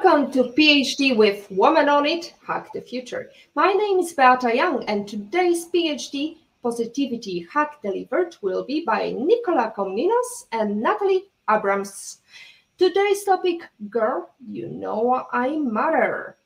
Welcome to PhD with Woman on It, Hack the Future. My name is Beata Young, and today's PhD Positivity Hack Delivered will be by Nicola Komninos and Natalie Abrams. Today's topic Girl, You Know I Matter.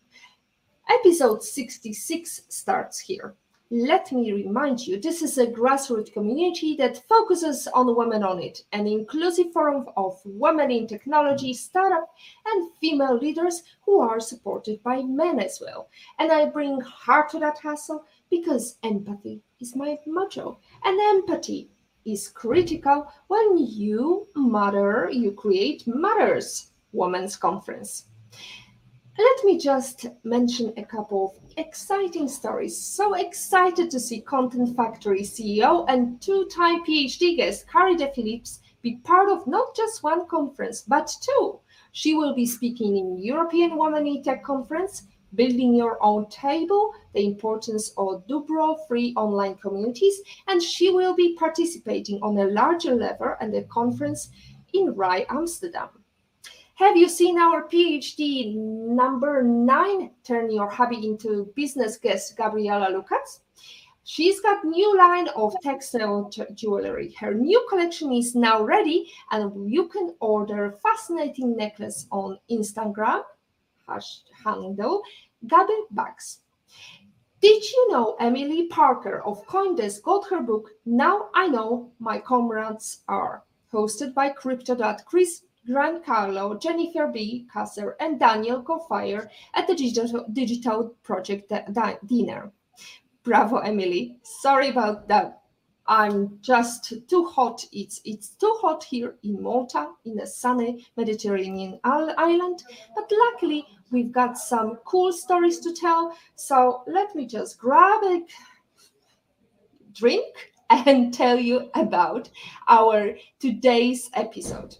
Episode 66 starts here let me remind you this is a grassroots community that focuses on women on it, an inclusive forum of women in technology, startup, and female leaders who are supported by men as well. And I bring heart to that hustle because empathy is my motto, and empathy is critical when you matter, you create matters. Women's Conference. Let me just mention a couple of exciting stories. So excited to see Content Factory CEO and two time PhD guest Carrie De Phillips be part of not just one conference, but two. She will be speaking in European Women in Tech Conference, Building Your Own Table, the importance of Dubro free online communities, and she will be participating on a larger level at the conference in RAI, Amsterdam. Have you seen our PhD number nine, Turn Your Hobby into Business guest, Gabriela Lucas? She's got new line of textile jewelry. Her new collection is now ready and you can order fascinating necklace on Instagram, handle Gabi Bags. Did you know Emily Parker of Coindesk got her book Now I Know My Comrades Are, hosted by Crypto.Chris Giancarlo, Jennifer B. Kasser, and Daniel Kofire at the Digital, Digital Project dinner. Bravo, Emily. Sorry about that. I'm just too hot. It's it's too hot here in Malta, in a sunny Mediterranean island. But luckily, we've got some cool stories to tell. So let me just grab a drink and tell you about our today's episode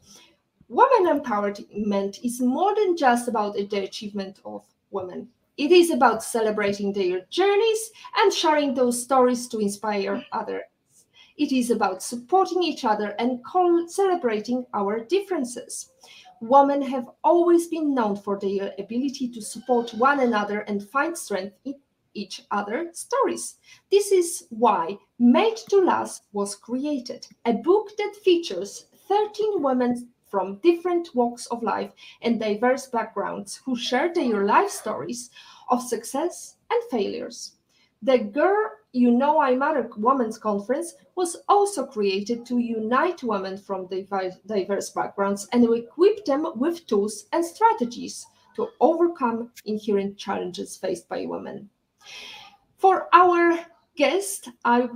women empowerment is more than just about the achievement of women. It is about celebrating their journeys and sharing those stories to inspire others. It is about supporting each other and celebrating our differences. Women have always been known for their ability to support one another and find strength in each other's stories. This is why Made to Last was created, a book that features 13 women from different walks of life and diverse backgrounds who share their life stories of success and failures. The Girl You Know I Matter Women's Conference was also created to unite women from diverse backgrounds and equip them with tools and strategies to overcome inherent challenges faced by women. For our guest, I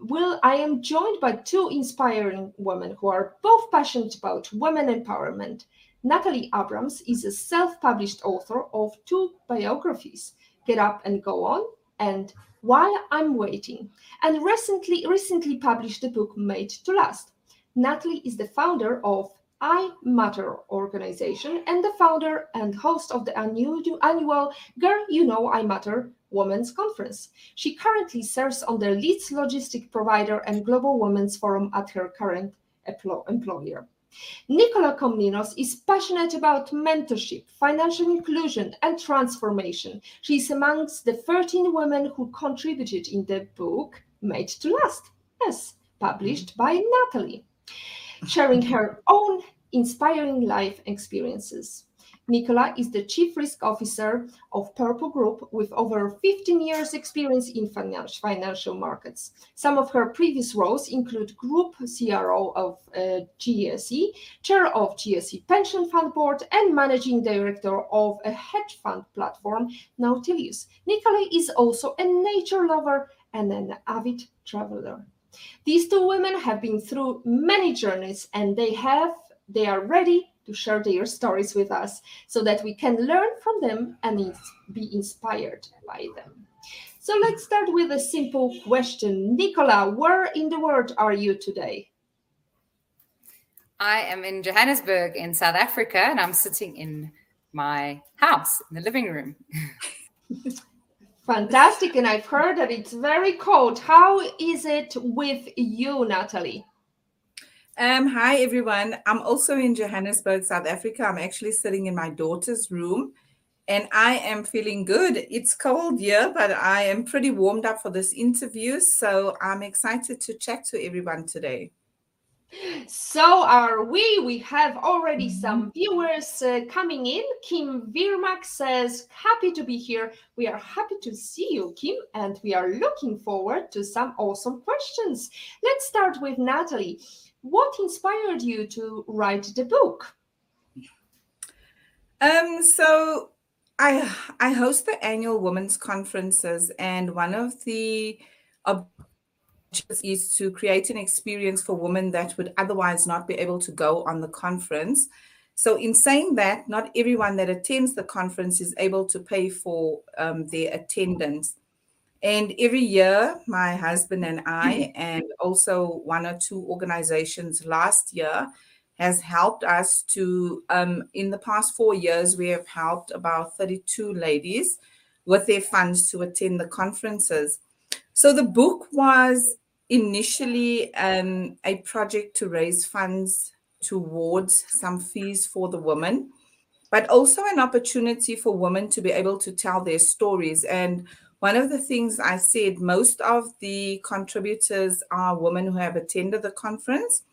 will I am joined by two inspiring women who are both passionate about women empowerment. Natalie Abrams is a self-published author of two biographies, Get Up and Go On and While I'm Waiting, and recently recently published the book Made to Last. Natalie is the founder of I Matter organization and the founder and host of the annual Girl You Know I Matter Women's Conference. She currently serves on the Lead logistic provider and Global Women's Forum at her current employer. Nicola Komninos is passionate about mentorship, financial inclusion, and transformation. She is amongst the 13 women who contributed in the book Made to Last, yes, published by Natalie, sharing her own inspiring life experiences. Nicola is the Chief Risk Officer of Purple Group with over 15 years experience in financial markets. Some of her previous roles include Group CRO of uh, JSE, Chair of JSE Pension Fund Board, and Managing Director of a hedge fund platform, Nautilus. Nicola is also a nature lover and an avid traveler. These two women have been through many journeys and they have they are ready to share their stories with us so that we can learn from them and be inspired by them. So let's start with a simple question. Nicola, where in the world are you today? I am in Johannesburg in South Africa and I'm sitting in my house in the living room. Fantastic. And I've heard that it's very cold. How is it with you, Natalie? Um, hi, everyone. I'm also in Johannesburg, South Africa. I'm actually sitting in my daughter's room and I am feeling good. It's cold here, but I am pretty warmed up for this interview. So I'm excited to chat to everyone today. So are we. We have already some viewers uh, coming in. Kim Vermaak says, Happy to be here. We are happy to see you, Kim, and we are looking forward to some awesome questions. Let's start with Natalie. What inspired you to write the book? Um, so I I host the annual women's conferences, and one of the is to create an experience for women that would otherwise not be able to go on the conference. So, in saying that, not everyone that attends the conference is able to pay for um, their attendance. And every year, my husband and I, and also one or two organizations last year, has helped us to, um, in the past four years, we have helped about 32 ladies with their funds to attend the conferences. So the book was initially um, a project to raise funds towards some fees for the women, but also an opportunity for women to be able to tell their stories. And one of the things I said, most of the contributors are women who have attended the conference.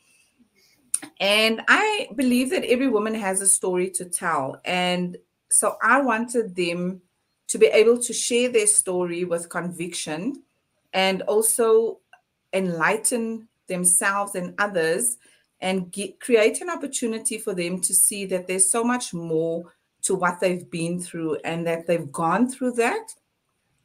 And I believe that every woman has a story to tell. And so I wanted them to be able to share their story with conviction and also enlighten themselves and others and get, create an opportunity for them to see that there's so much more to what they've been through and that they've gone through that.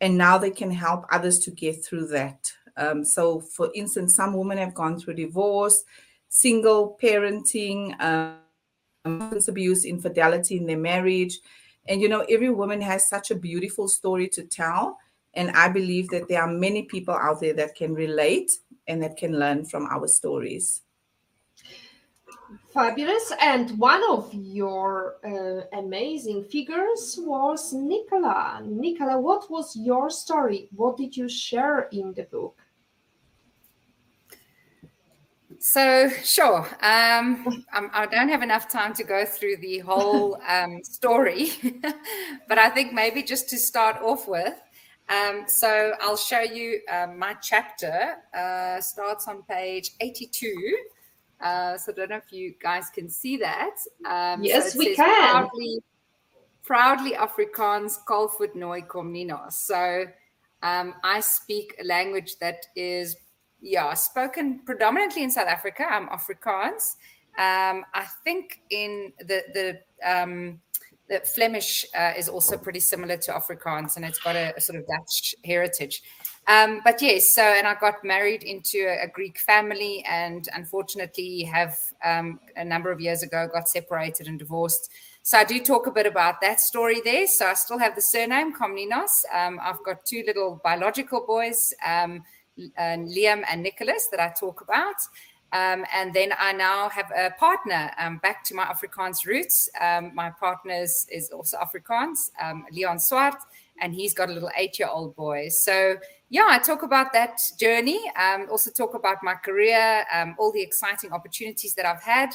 And now they can help others to get through that. Um, so for instance some women have gone through divorce single parenting um, abuse infidelity in their marriage. And you know every woman has such a beautiful story to tell and I believe that there are many people out there that can relate and that can learn from our stories. Fabulous. And one of your uh, amazing figures was Nicola. Nicola, what was your story? What did you share in the book? So, sure. Um, I don't have enough time to go through the whole um, story, but I think maybe just to start off with, um, so I'll show you uh, my chapter. Uh, starts on page 82. Uh, so I don't know if you guys can see that. Um, yes, so we can. Proudly, proudly Afrikaans, Kalfoot Noi Komninos. So um, I speak a language that is, yeah, spoken predominantly in South Africa. I'm Afrikaans. Um, I think in the the um, the Flemish uh, is also pretty similar to Afrikaans, and it's got a, a sort of Dutch heritage. Um, but yes, so and I got married into a, a Greek family, and unfortunately, have um, a number of years ago got separated and divorced. So I do talk a bit about that story there. So I still have the surname Komninos. Um, I've got two little biological boys, um, uh, Liam and Nicholas, that I talk about. Um, and then I now have a partner um, back to my Afrikaans roots. Um, my partner is, is also Afrikaans, um, Leon Swart, and he's got a little eight year old boy. So, yeah, I talk about that journey, um, also talk about my career, um, all the exciting opportunities that I've had.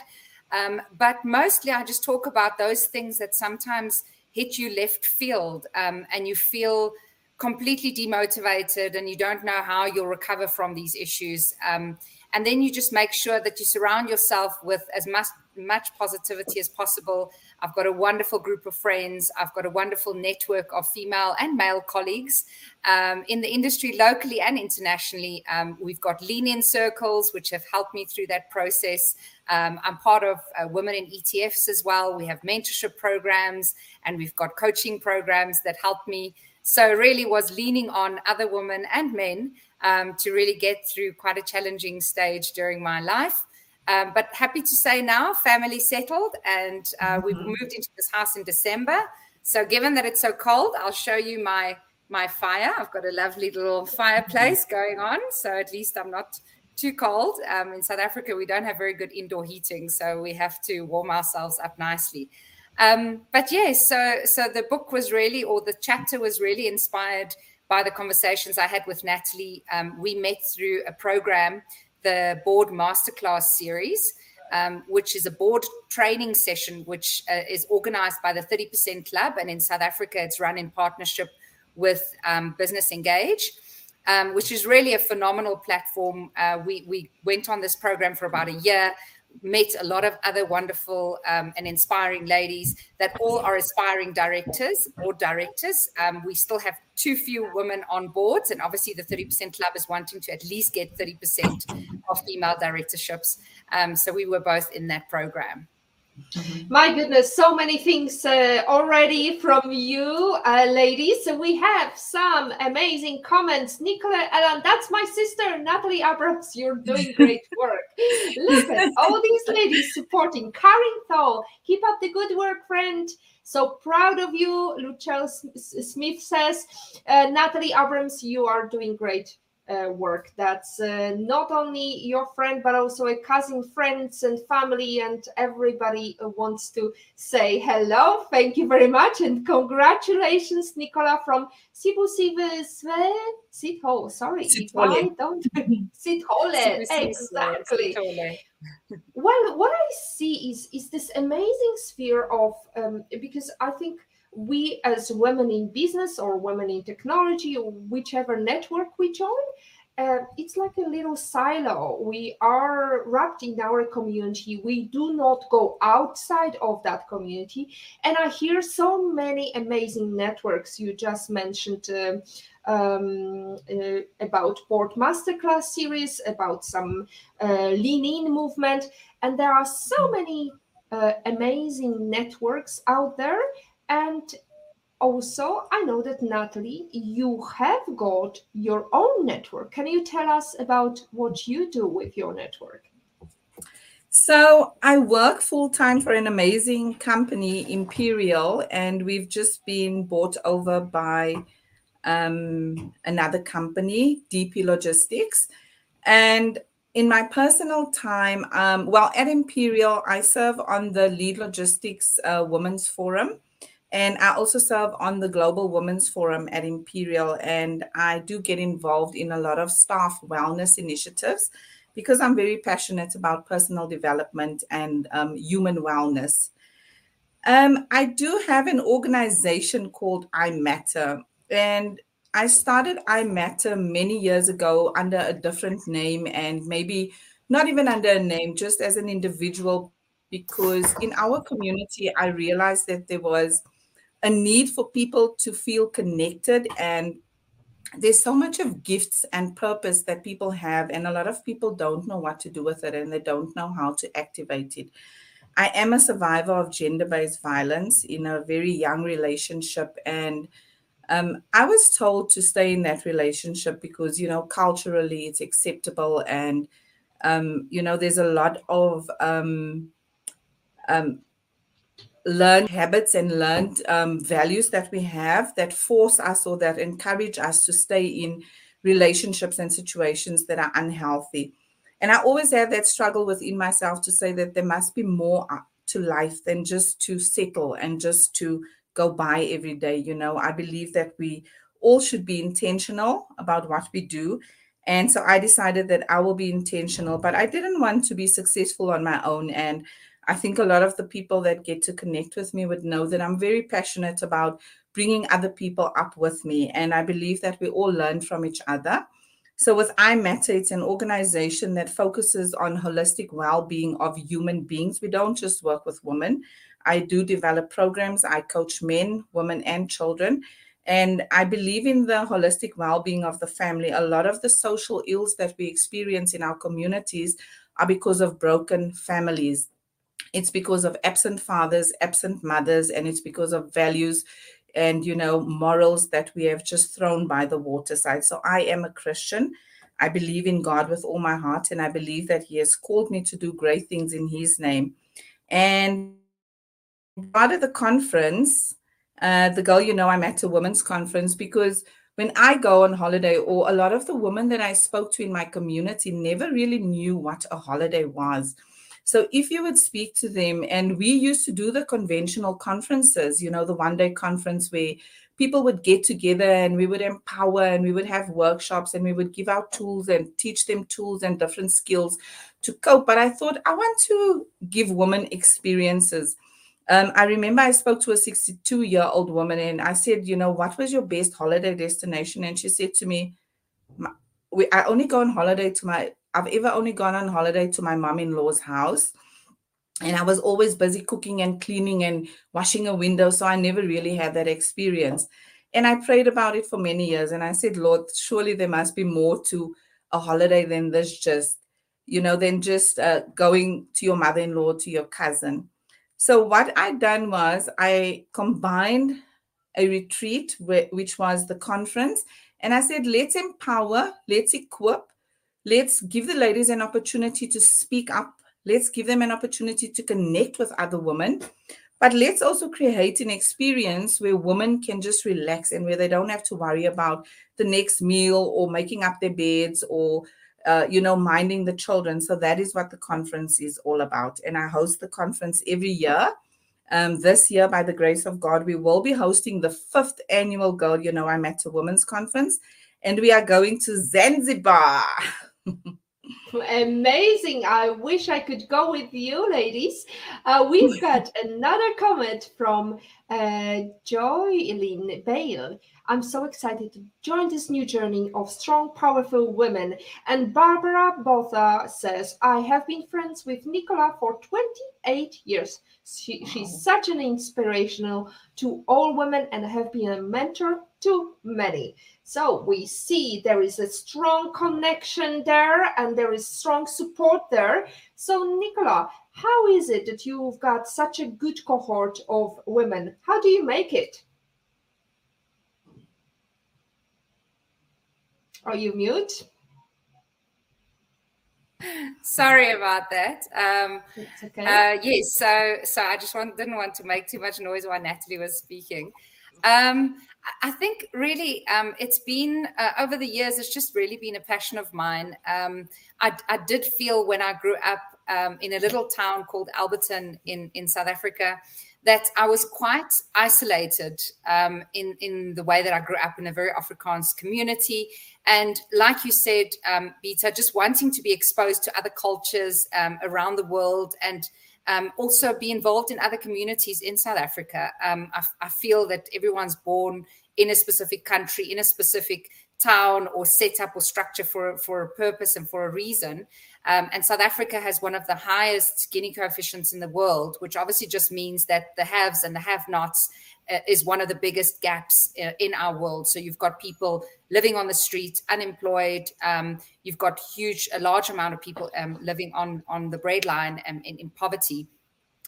but mostly, I just talk about those things that sometimes hit you left field and you feel completely demotivated and you don't know how you'll recover from these issues. Um, and then you just make sure that you surround yourself with as much much positivity as possible. I've got a wonderful group of friends. I've got a wonderful network of female and male colleagues. Um, in the industry locally and internationally um, we've got lean in circles which have helped me through that process. Um, i'm part of uh, women in etfs as well. We have mentorship programs and we've got coaching programs that help me. So really was leaning on other women and men um, to really get through quite a challenging stage during my life. Um, but happy to say now, family settled, and uh, mm-hmm. we moved into this house in December. So, given that it's so cold, I'll show you my my fire. I've got a lovely little fireplace going on, so at least I'm not too cold. Um, in South Africa, we don't have very good indoor heating, so we have to warm ourselves up nicely. Um, but yes, so so the book was really, or the chapter was really inspired by the conversations I had with Natalie. Um, we met through a program the board masterclass series, um, which is a board training session, which uh, is organized by the 30% Club. And in South Africa, it's run in partnership with um, Business Engage. Um, which is really a phenomenal platform. Uh, we, we went on this program for about a year met a lot of other wonderful um, and inspiring ladies that all are aspiring directors or directors. Um, we still have too few women on boards, and obviously the 30% club is wanting to at least get 30% of female directorships. Um, so we were both in that program. Mm-hmm. My goodness, so many things uh, already from you, uh, ladies. So we have some amazing comments. Nicola Ellen, that's my sister, Natalie Abrams. You're doing great work. Look at all these ladies supporting. Karin Thal, keep up the good work, friend. So proud of you. Luchelle Smith says, uh, Natalie Abrams, you are doing great uh, work that's uh, not only your friend but also a cousin friends and family and everybody wants to say hello thank you very much and congratulations nicola from sibu Sithole. sorry Sithole. don't Sithole. exactly well what i see is is this amazing sphere of um, because i think we as women in business or women in technology or whichever network we join uh, it's like a little silo. We are wrapped in our community. We do not go outside of that community. And i hear so many amazing networks. You just mentioned uh, um, uh, about board masterclass series about some uh, lean in movement. And there are so many uh, amazing networks out there and also, I know that Natalie, you have got your own network. Can you tell us about what you do with your network? So, I work full time for an amazing company, Imperial, and we've just been bought over by um, another company, DP Logistics. And in my personal time, um, well, at Imperial, I serve on the Lead Logistics uh, Women's Forum and I also serve on the Global Women's Forum at Imperial, and I do get involved in a lot of staff wellness initiatives because I'm very passionate about personal development and um, human wellness. Um, I do have an organization called I Matter, and I started I Matter many years ago under a different name and maybe not even under a name, just as an individual, because in our community, I realized that there was a need for people to feel connected and there's so much of gifts and purpose that people have and a lot of people don't know what to do with it and they don't know how to activate it. I am a survivor of gender-based violence in a very young relationship and um, i was told to stay in that relationship because you know culturally it's acceptable and um, you know there's a lot of um, um learned habits and learned um, values that we have that force us or that encourage us to stay in relationships and situations that are unhealthy. And I always have that struggle within myself to say that there must be more to life than just to settle and just to go by every day. You know, I believe that we all should be intentional about what we do. And so I decided that I will be intentional, but I didn't want to be successful on my own. And I think a lot of the people that get to connect with me would know that I'm very passionate about bringing other people up with me. And I believe that we all learn from each other. So, with I Matter, it's an organization that focuses on holistic well being of human beings. We don't just work with women. I do develop programs, I coach men, women, and children. And I believe in the holistic well being of the family. A lot of the social ills that we experience in our communities are because of broken families it's because of absent fathers absent mothers and it's because of values and you know morals that we have just thrown by the waterside. So i am a christian. I believe in god with all my heart and i believe that he has called me to do great things in his name. And part of the conference uh, the girl you know I Matter women's conference because when I go on holiday, or a lot of the women that I spoke to in my community never really knew what a holiday was. So if you would speak to them, and we used to do the conventional conferences, you know, the one day conference where people would get together and we would empower and we would have workshops and we would give out tools and teach them tools and different skills to cope. But I thought I want to give women experiences. Um, I remember I spoke to a 62 year old woman and I said, you know, what was your best holiday destination? And she said to me, we, I only go on holiday to my, I've ever only gone on holiday to my mom in law's house and I was always busy cooking and cleaning and washing a window. So I never really had that experience. And I prayed about it for many years. And I said, Lord, surely there must be more to a holiday than this, just, you know, than just uh, going to your mother in law, to your cousin. So what I done was I combined a retreat, which was the conference. And I said, let's empower, let's equip, let's give the ladies an opportunity to speak up Let's give them an opportunity to connect with other women. But let's also create an experience where women can just relax and where they don't have to worry about the next meal or making up their beds or, uh, you know, minding the children. So that is what the conference is all about. And I host the conference every year. Um, this year, by the grace of God, we will be hosting the fifth annual Girl You Know I Matter Women's Conference. And we are going to Zanzibar. Amazing. I wish I could go with you, ladies. Uh, we've got another comment from uh, Joylyn Bale. I'm so excited to join this new journey of strong, powerful women. And Barbara Botha says, I have been friends with Nicola for 28 years. She, wow. She's such an inspirational to all women and have been a mentor to many. So we see there is a strong connection there and there is strong support there. So, Nicola, how is it that you've got such a good cohort of women? How do you make it? Are you mute? Sorry about that. Um, okay. Uh, yes, so so I just want, didn't want to make too much noise while Natalie was speaking. Um, I think really um, it's been uh, over the years. It's just really been a passion of mine. Um, I, I, did feel when I grew up um, in a little town called Alberton in in South Africa that I was quite isolated um, in in the way that I grew up in a very Afrikaans community, and like you said, um, Beata, just wanting to be exposed to other cultures um, around the world and um, also be involved in other communities in South Africa. Um, I, I, feel that everyone's born in a specific country, in a specific town or set up or structure for, for a purpose and for a reason. Um, and South Africa has one of the highest Gini coefficients in the world, which obviously just means that the haves and the have nots is one of the biggest gaps uh, in our world. So you've got people living on the street, unemployed. Um, you've got huge, a large amount of people um, living on on the breadline and in, in poverty.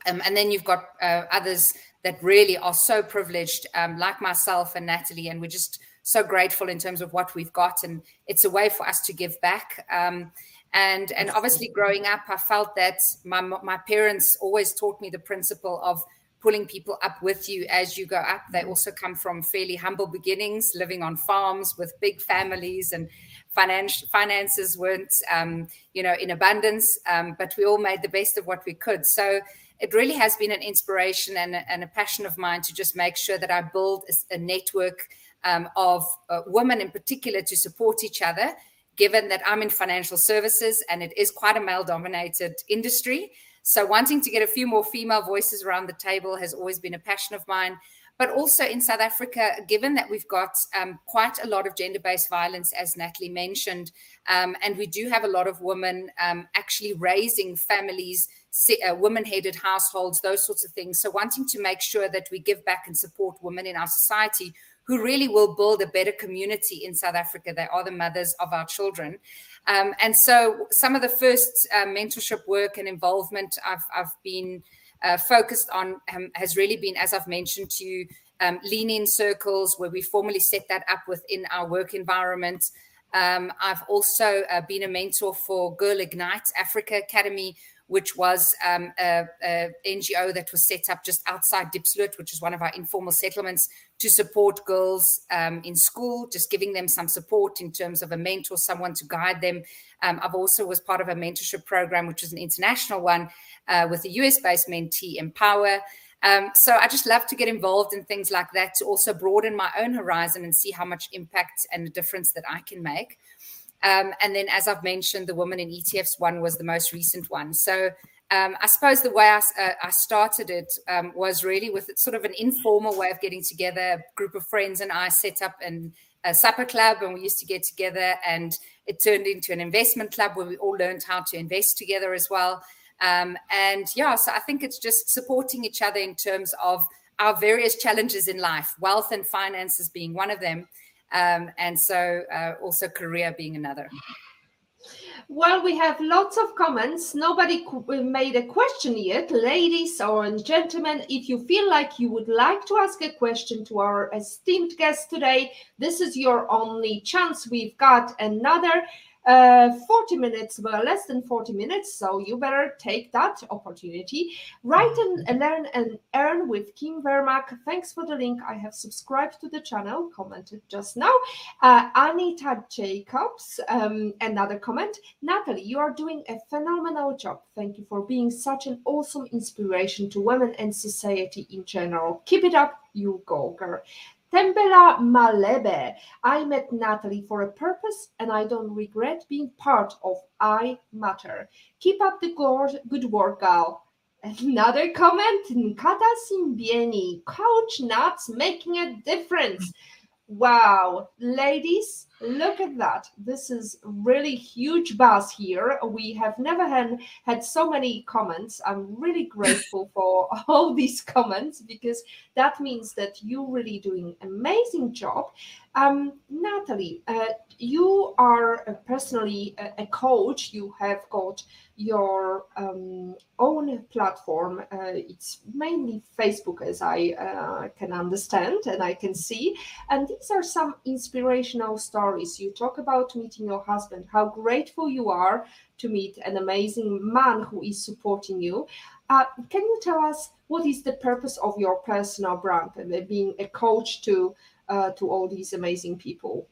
Um, and then you've got uh, others that really are so privileged, um, like myself and Natalie, and we're just so grateful in terms of what we've got. And it's a way for us to give back. Um, and and obviously, growing up, I felt that my my parents always taught me the principle of pulling people up with you as you go up. They also come from fairly humble beginnings, living on farms with big families, and finance, finances weren't, um, you know, in abundance. Um, but we all made the best of what we could. So it really has been an inspiration and a, and a passion of mine to just make sure that I build a, network um, of uh, women, in particular, to support each other. Given that I'm in financial services and it is quite a male-dominated industry, so, wanting to get a few more female voices around the table has always been a passion of mine. But also in South Africa, given that we've got um, quite a lot of gender based violence, as Natalie mentioned, um, and we do have a lot of women um, actually raising families, uh, women headed households, those sorts of things. So, wanting to make sure that we give back and support women in our society who really will build a better community in South Africa. They are the mothers of our children. Um, and so some of the first uh, mentorship work and involvement I've, I've been uh, focused on um, has really been, as I've mentioned to you, um, lean in circles where we formally set that up within our work environment. Um, I've also uh, been a mentor for Girl Ignite Africa Academy, which was um, a, NGO that was set up just outside Diepsloot, which is one of our informal settlements, to support girls um, in school, just giving them some support in terms of a mentor, someone to guide them. Um, I've also was part of a mentorship program, which is an international one uh, with a US-based mentee, Empower. Um, so I just love to get involved in things like that to also broaden my own horizon and see how much impact and a difference that I can make. Um, and then, as I've mentioned, the Women in ETFs one was the most recent one. So um, I suppose the way I, uh, I started it um, was really with sort of an informal way of getting together. A group of friends and I set up an, a supper club, and we used to get together, and it turned into an investment club where we all learned how to invest together as well. Um, and yeah, so I think it's just supporting each other in terms of our various challenges in life, wealth and finances being one of them. Um, and so uh, also career being another. Well, we have lots of comments. Nobody uh, made a question yet. Ladies or gentlemen, if you feel like you would like to ask a question to our esteemed guest today, this is your only chance. We've got another uh, 40 minutes, well, less than 40 minutes. So you better take that opportunity. Write and learn and earn with Kim Vermaak. Thanks for the link. I have subscribed to the channel, commented just now. Uh, Anita Jacobs, um, another comment. Natalie, you are doing a phenomenal job. Thank you for being such an awesome inspiration to women and society in general. Keep it up, you go, girl. Tempela Malebe. I met Natalie for a purpose and I don't regret being part of I Matter. Keep up the good work, gal. Another comment, Nkata Simbieni. Coach Nuts making a difference. Wow, ladies, look at that. This is really huge buzz here. We have never had, had so many comments. I'm really grateful for all these comments because that means that you're really doing amazing job. Um, Natalie, uh, you are personally a, a, coach. You have got your um, own platform. Uh, it's mainly Facebook, as I uh, can understand and I can see. And these are some inspirational stories. You talk about meeting your husband, how grateful you are to meet an amazing man who is supporting you. Uh, can you tell us what is the purpose of your personal brand and being a coach to uh, to all these amazing people?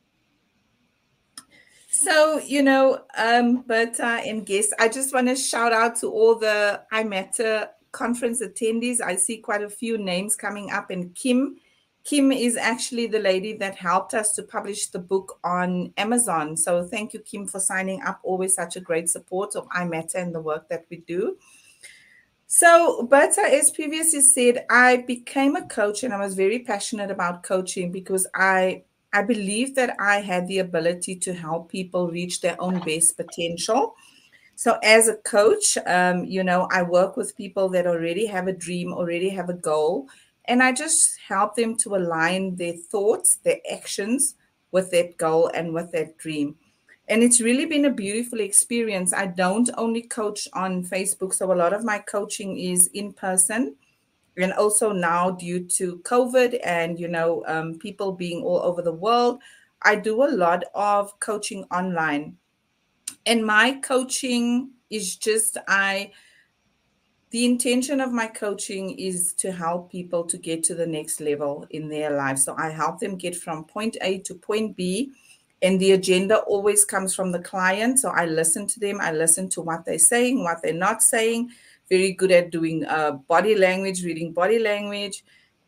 So, you know, um, but uh, and guests, I just want to shout out to all the IMATTR conference attendees. I see quite a few names coming up, and Kim. Kim is actually the lady that helped us to publish the book on Amazon. So thank you, Kim, for signing up. Always such a great support of IMATTR and the work that we do. So, but as previously said, I became a coach and I was very passionate about coaching because I I believe that I had the ability to help people reach their own best potential. So, as a coach, um, you know, I work with people that already have a dream, already have a goal, and I just help them to align their thoughts, their actions with that goal and with that dream and it's really been a beautiful experience. I don't only coach on Facebook, so a lot of my coaching is in person. And also now, due to COVID and you know um, people being all over the world, I do a lot of coaching online. And my coaching is just I. The intention of my coaching is to help people to get to the next level in their life. So I help them get from point A to point B and the agenda always comes from the client. So i listen to them. I listen to what they're saying what they're not saying. Very good at doing uh, body language reading body language.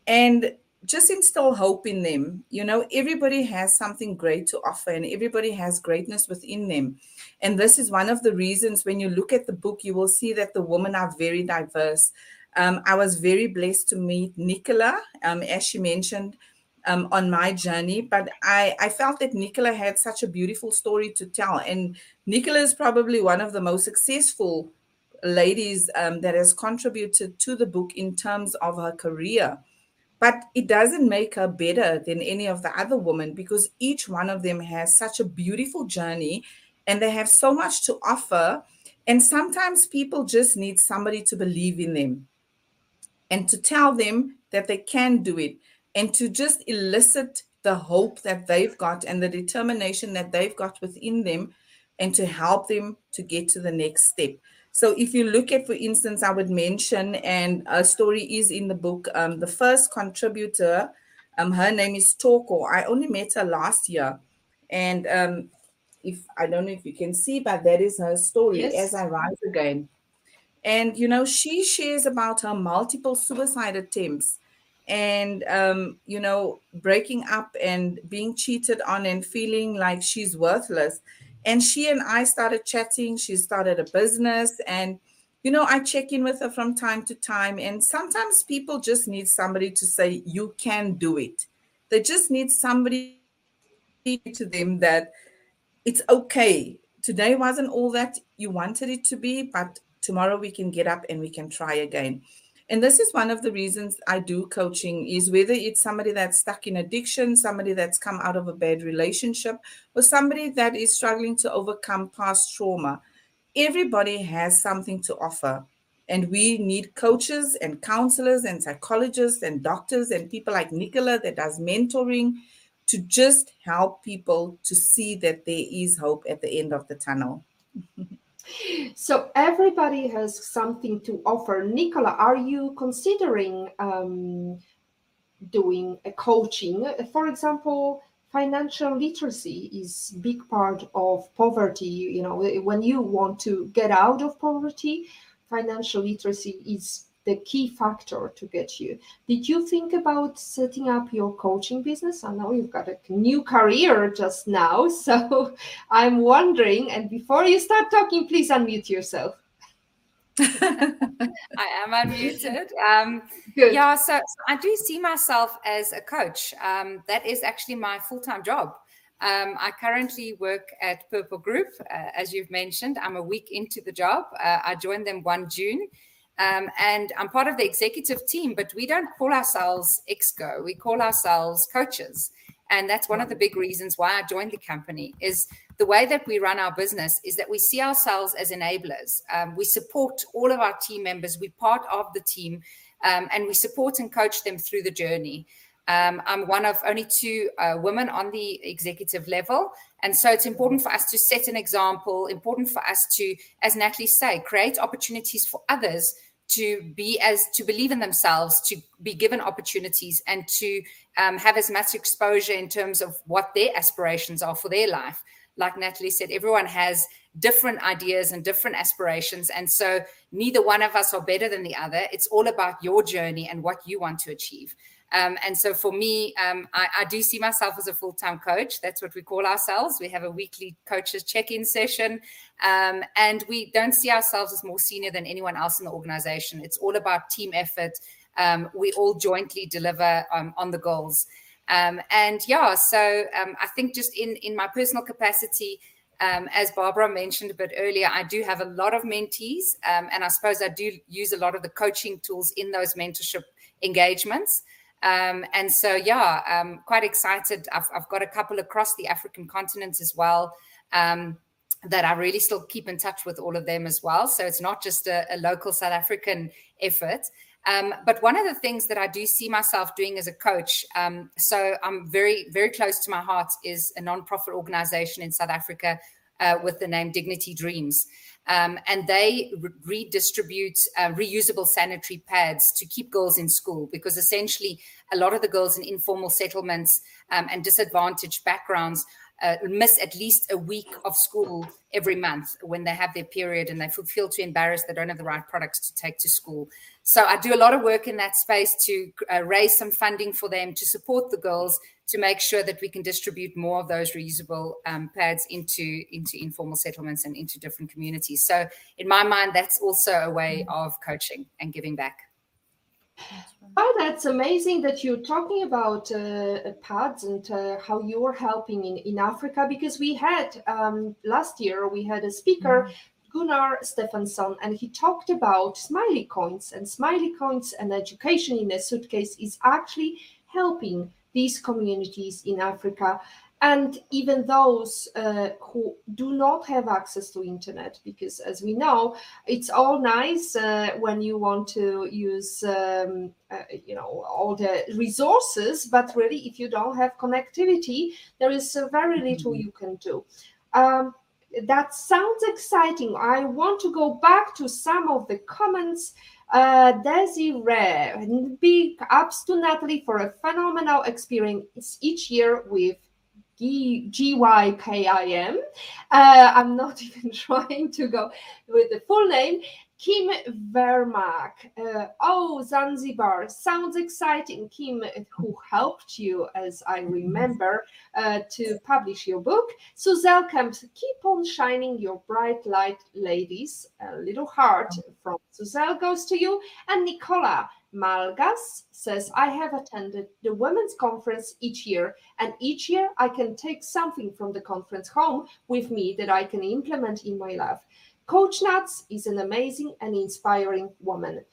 And just instill hope in them you know everybody has something great to offer and everybody has greatness within them and this is one of the reasons when you look at the book you will see that the women are very diverse um, i was very blessed to meet nicola um, as she mentioned um, on my journey. But I, I felt that Nicola had such a beautiful story to tell. And Nicola is probably one of the most successful ladies um, that has contributed to the book in terms of her career. But it doesn't make her better than any of the other women because each one of them has such a beautiful journey and they have so much to offer. And sometimes people just need somebody to believe in them and to tell them that they can do it and to just elicit the hope that they've got and the determination that they've got within them and to help them to get to the next step. So if you look at, for instance, I would mention, and a story is in the book, um, the first contributor, um, her name is Toko. I only met her last year. And um, if I don't know if you can see, but that is her story yes. as I rise again. And you know, she shares about her multiple suicide attempts and um, you know, breaking up and being cheated on and feeling like she's worthless. And she and I started chatting. She started a business and you know, I check in with her from time to time. And sometimes people just need somebody to say, you can do it. They just need somebody to them that it's okay. Today wasn't all that you wanted it to be, but tomorrow we can get up and we can try again. And this is one of the reasons I do coaching is whether it's somebody that's stuck in addiction, somebody that's come out of a bad relationship, or somebody that is struggling to overcome past trauma. Everybody has something to offer. And we need coaches and counselors and psychologists and doctors and people like Nicola that does mentoring to just help people to see that there is hope at the end of the tunnel. so everybody has something to offer. Nicola, are you considering um, doing a coaching? For example, financial literacy is big part of poverty. You know, when you want to get out of poverty, financial literacy is the key factor to get you. Did you think about setting up your coaching business? I know you've got a new career just now, so I'm wondering. And before you start talking, please unmute yourself. I am unmuted. Um. Yeah, so, so, I do see myself as a coach. Um, that is actually my full time job. Um, I currently work at Purple Group, uh, as you've mentioned. I'm a week into the job. Uh, I joined them 1 June. Um, and I'm part of the executive team, but we don't call ourselves Exco. We call ourselves coaches. And that's one of the big reasons why I joined the company is the way that we run our business is that we see ourselves as enablers. Um, we support all of our team members. We're part of the team um, and we support and coach them through the journey. Um, I'm one of only two uh, women on the executive level. And so it's important for us to set an example, important for us to, as Natalie say, create opportunities for others to be as to believe in themselves to be given opportunities and to um, have as much exposure in terms of what their aspirations are for their life. Like natalie said everyone has different ideas and different aspirations and so neither one of us are better than the other. It's all about your journey and what you want to achieve um, and so for me, um, I, I, do see myself as a full time coach. That's what we call ourselves. We have a weekly coaches check in session. Um, and we don't see ourselves as more senior than anyone else in the organization. It's all about team effort. Um, we all jointly deliver um, on the goals. Um, and yeah, so I think just in, in my personal capacity, um, as Barbara mentioned a bit earlier, I do have a lot of mentees, um, and I suppose I do use a lot of the coaching tools in those mentorship engagements. Um, and so, yeah, I'm quite excited. I've, I've, got a couple across the African continent as well um, that I really still keep in touch with all of them as well. So it's not just a, a local South African effort. Um, but one of the things that I do see myself doing as a coach, um, so I'm very, very close to my heart, is a nonprofit organization in South Africa uh, with the name Dignity Dreams. Um, and they re- redistribute uh, reusable sanitary pads to keep girls in school because essentially a lot of the girls in informal settlements um, and disadvantaged backgrounds uh, miss at least a week of school every month when they have their period and they feel too embarrassed they don't have the right products to take to school. So I do a lot of work in that space to uh, raise some funding for them to support the girls to make sure that we can distribute more of those reusable um, pads into into informal settlements and into different communities. So in my mind, that's also a way of coaching and giving back. Oh, that's amazing that you're talking about uh, pads and uh, how you're helping in, in Africa because we had um, last year we had a speaker mm-hmm. Gunnar Stefansson, and he talked about smiley coins and smiley coins and education in a suitcase is actually helping these communities in Africa and even those uh, who do not have access to internet because as we know it's all nice uh, when you want to use um, uh, you know all the resources but really if you don't have connectivity there is very little mm-hmm. you can do um, That sounds exciting. I want to go back to some of the comments. Uh, Desiree, big ups to Natalie for a phenomenal experience each year with GYKIM. Uh, I'm not even trying to go with the full name. Kim Vermaak. Uh, oh, Zanzibar. Sounds exciting. Kim, who helped you, as I remember, uh, to publish your book. Suzel Kemp, keep on shining your bright light, ladies. A little heart from Suzel goes to you. And Nicola, Malgas says, I have attended the women's conference each year, and each year I can take something from the conference home with me that I can implement in my life. Coach Nuts is an amazing and inspiring woman.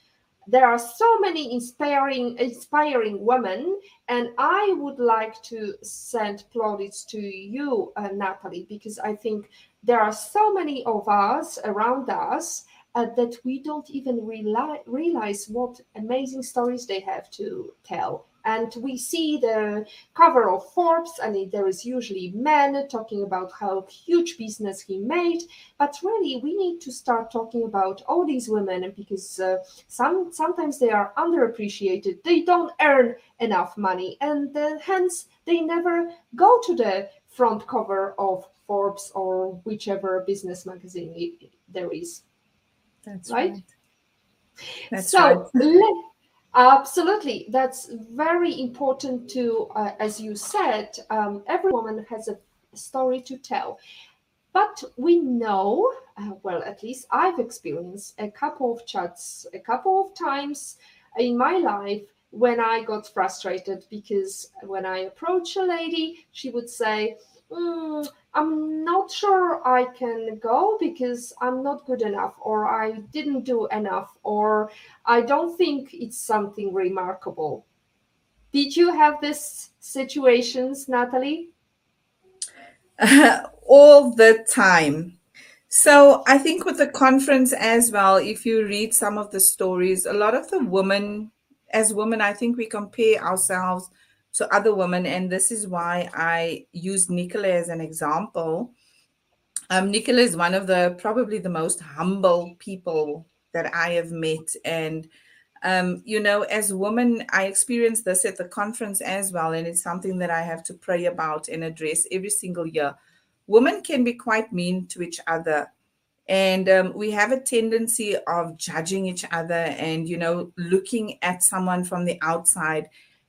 There are so many inspiring, inspiring women, and I would like to send plaudits to you, uh, Natalie, because I think there are so many of us around us uh, that we don't even reali- realize what amazing stories they have to tell. And we see the cover of Forbes, and there is usually men talking about how huge business he made. But really, we need to start talking about all these women because uh, some sometimes they are underappreciated. They don't earn enough money, and uh, hence they never go to the front cover of Forbes or whichever business magazine it, there is. That's right. right. That's so, right. Absolutely, that's very important to, uh, as you said, um, every woman has a story to tell. But we know, uh, well, at least I've experienced a couple of chats, a couple of times in my life when I got frustrated because when I approach a lady, she would say, mm, I'm not sure I can go because I'm not good enough, or I didn't do enough, or I don't think it's something remarkable. Did you have these situations, Natalie? All the time. So I think with the conference as well, if you read some of the stories, a lot of the women, as women, I think we compare ourselves to other women. And this is why I use Nicola as an example. Um, Nicola is one of the probably the most humble people that I have met. And, um, you know, as a woman, I experienced this at the conference as well. And it's something that I have to pray about and address every single year. Women can be quite mean to each other. And um, we have a tendency of judging each other and, you know, looking at someone from the outside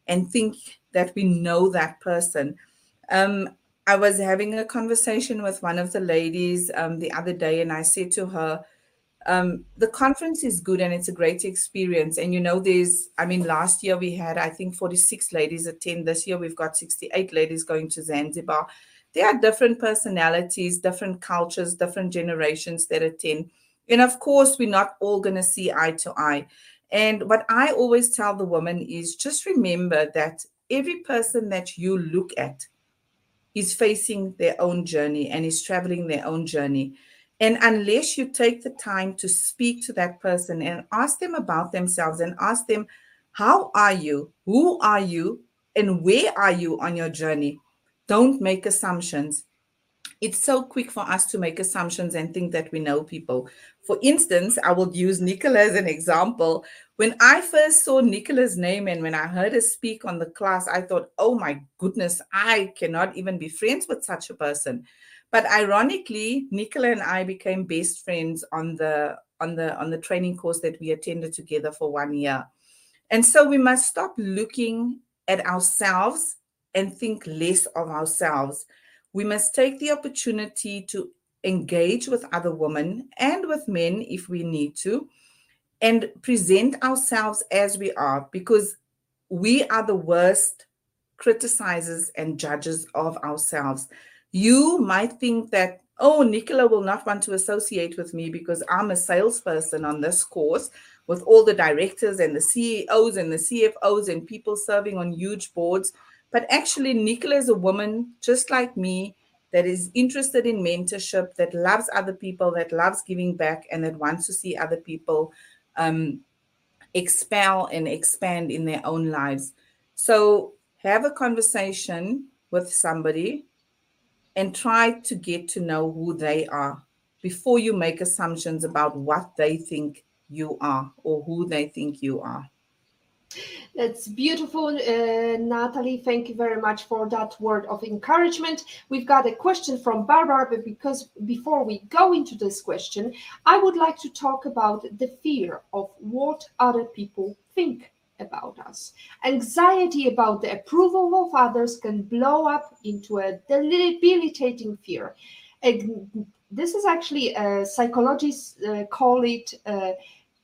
and think that we know that person. Um, I was having a conversation with one of the ladies um, the other day, and I said to her, um, the conference is good and it's a great experience. And you know, there's, I mean, last year we had, I think, 46 ladies attend. This year we've got 68 ladies going to Zanzibar. There are different personalities, different cultures, different generations that attend. And of course, we're not all going to see eye to eye. And what I always tell the woman is just remember that every person that you look at is facing their own journey and is traveling their own journey. And unless you take the time to speak to that person and ask them about themselves and ask them, How are you? Who are you? And where are you on your journey? Don't make assumptions. It's so quick for us to make assumptions and think that we know people. For instance, I will use Nicola as an example. When I first saw Nicola's name and when I heard her speak on the class, I thought, oh my goodness, I cannot even be friends with such a person. But ironically, Nicola and I became best friends on the on the on the training course that we attended together for one year. And so we must stop looking at ourselves and think less of ourselves. We must take the opportunity to engage with other women and with men if we need to and present ourselves as we are because we are the worst criticizers and judges of ourselves. You might think that, oh, Nicola will not want to associate with me because I'm a salesperson on this course with all the directors and the CEOs and the CFOs and people serving on huge boards. But actually, Nicola is a woman just like me that is interested in mentorship, that loves other people, that loves giving back, and that wants to see other people um, expel and expand in their own lives. So have a conversation with somebody and try to get to know who they are before you make assumptions about what they think you are or who they think you are. That's beautiful, uh, Natalie. Thank you very much for that word of encouragement. We've got a question from Barbara, but because before we go into this question, I would like to talk about the fear of what other people think about us. Anxiety about the approval of others can blow up into a debilitating fear. This is actually psychologists uh, call it uh,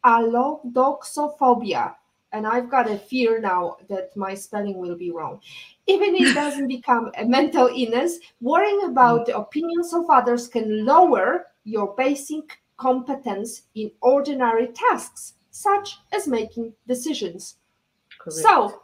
allodoxophobia and I've got a fear now that my spelling will be wrong. Even if it doesn't become a mental illness, worrying about the opinions of others can lower your basic competence in ordinary tasks, such as making decisions. Correct. So,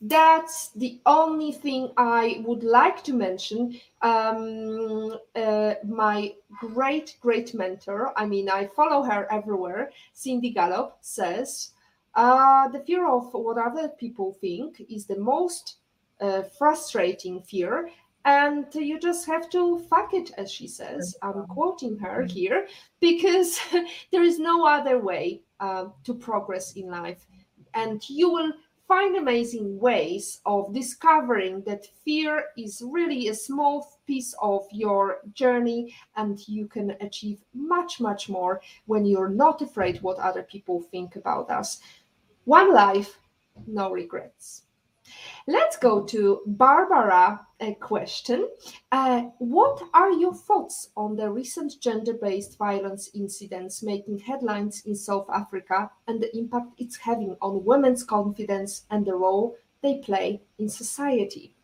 that's the only thing I would like to mention. Um, uh, my great, great mentor, I mean, I follow her everywhere, Cindy Gallop, says, uh, the fear of what other people think is the most uh, frustrating fear. And you just have to fuck it, as she says. I'm quoting her mm-hmm. here because there is no other way uh, to progress in life. And you will find amazing ways of discovering that fear is really a small piece of your journey and you can achieve much much more when you're not afraid what other people think about us one life, no regrets. Let's go to Barbara a question. Uh, what are your thoughts on the recent gender based violence incidents making headlines in South Africa and the impact it's having on women's confidence and the role they play in society?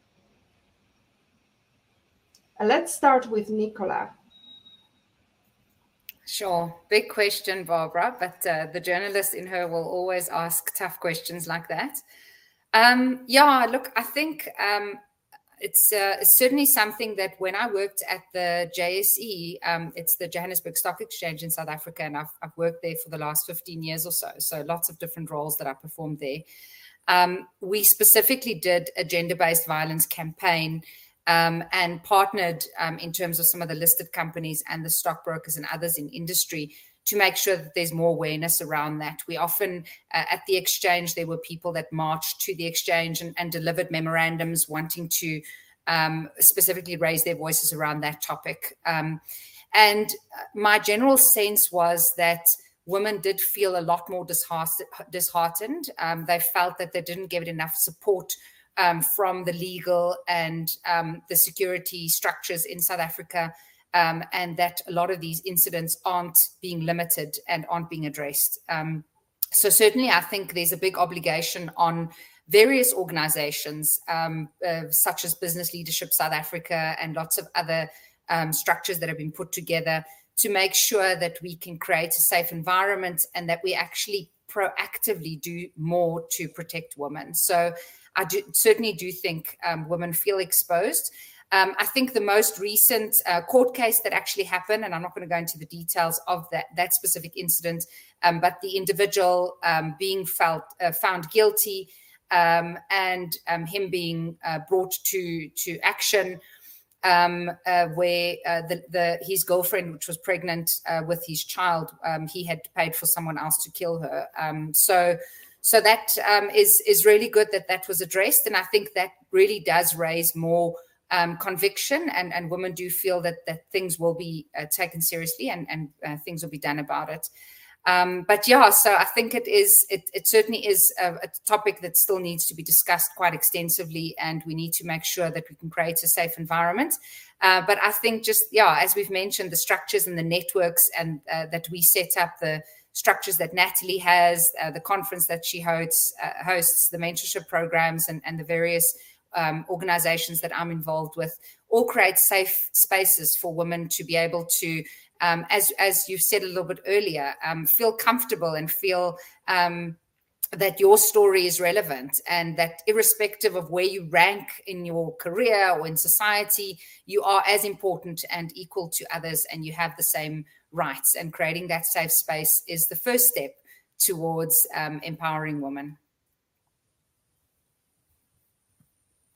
Uh, let's start with Nicola. Sure. Big question, Barbara, but uh, the journalist in her will always ask tough questions like that. Um, yeah, look, I think um, it's, uh, certainly something that when I worked at the JSE, um, it's the Johannesburg Stock Exchange in South Africa, and I've, I've, worked there for the last 15 years or so. So lots of different roles that I performed there. Um, we specifically did a gender based violence campaign um, and partnered um, in terms of some of the listed companies and the stockbrokers and others in industry to make sure that there's more awareness around that. We often, uh, at the exchange, there were people that marched to the exchange and, and delivered memorandums wanting to um, specifically raise their voices around that topic. Um, and uh, my general sense was that women did feel a lot more disheartened. Um, they felt that they didn't get enough support um, from the legal and um, the security structures in South Africa, um, and that a lot of these incidents aren't being limited and aren't being addressed. Um, so, certainly, I think there's a big obligation on various organizations, um, uh, such as Business Leadership South Africa and lots of other um, structures that have been put together to make sure that we can create a safe environment and that we actually proactively do more to protect women. So I do, certainly do think um, women feel exposed. Um, I think the most recent uh, court case that actually happened, and I'm not going to go into the details of that that specific incident, um, but the individual um, being felt uh, found guilty um, and um, him being uh, brought to to action, um, uh, where uh, the, the his girlfriend, which was pregnant uh, with his child, he had paid for someone else to kill her. so so that is is really good that that was addressed, and I think that really does raise more um, conviction, and and women do feel that that things will be uh, taken seriously, and and uh, things will be done about it. Um, but yeah, so I think it is it, it certainly is a, a, topic that still needs to be discussed quite extensively, and we need to make sure that we can create a safe environment. Uh, but I think just yeah, as we've mentioned, the structures and the networks and uh, that we set up the structures that Natalie has, uh, the conference that she hosts, uh, hosts the mentorship programs, and, and the various um, organizations that I'm involved with, all create safe spaces for women to be able to, um, as as you said a little bit earlier, um, feel comfortable and feel um, that your story is relevant and that irrespective of where you rank in your career or in society you are as important and equal to others and you have the same rights. And creating that safe space is the first step towards um, empowering women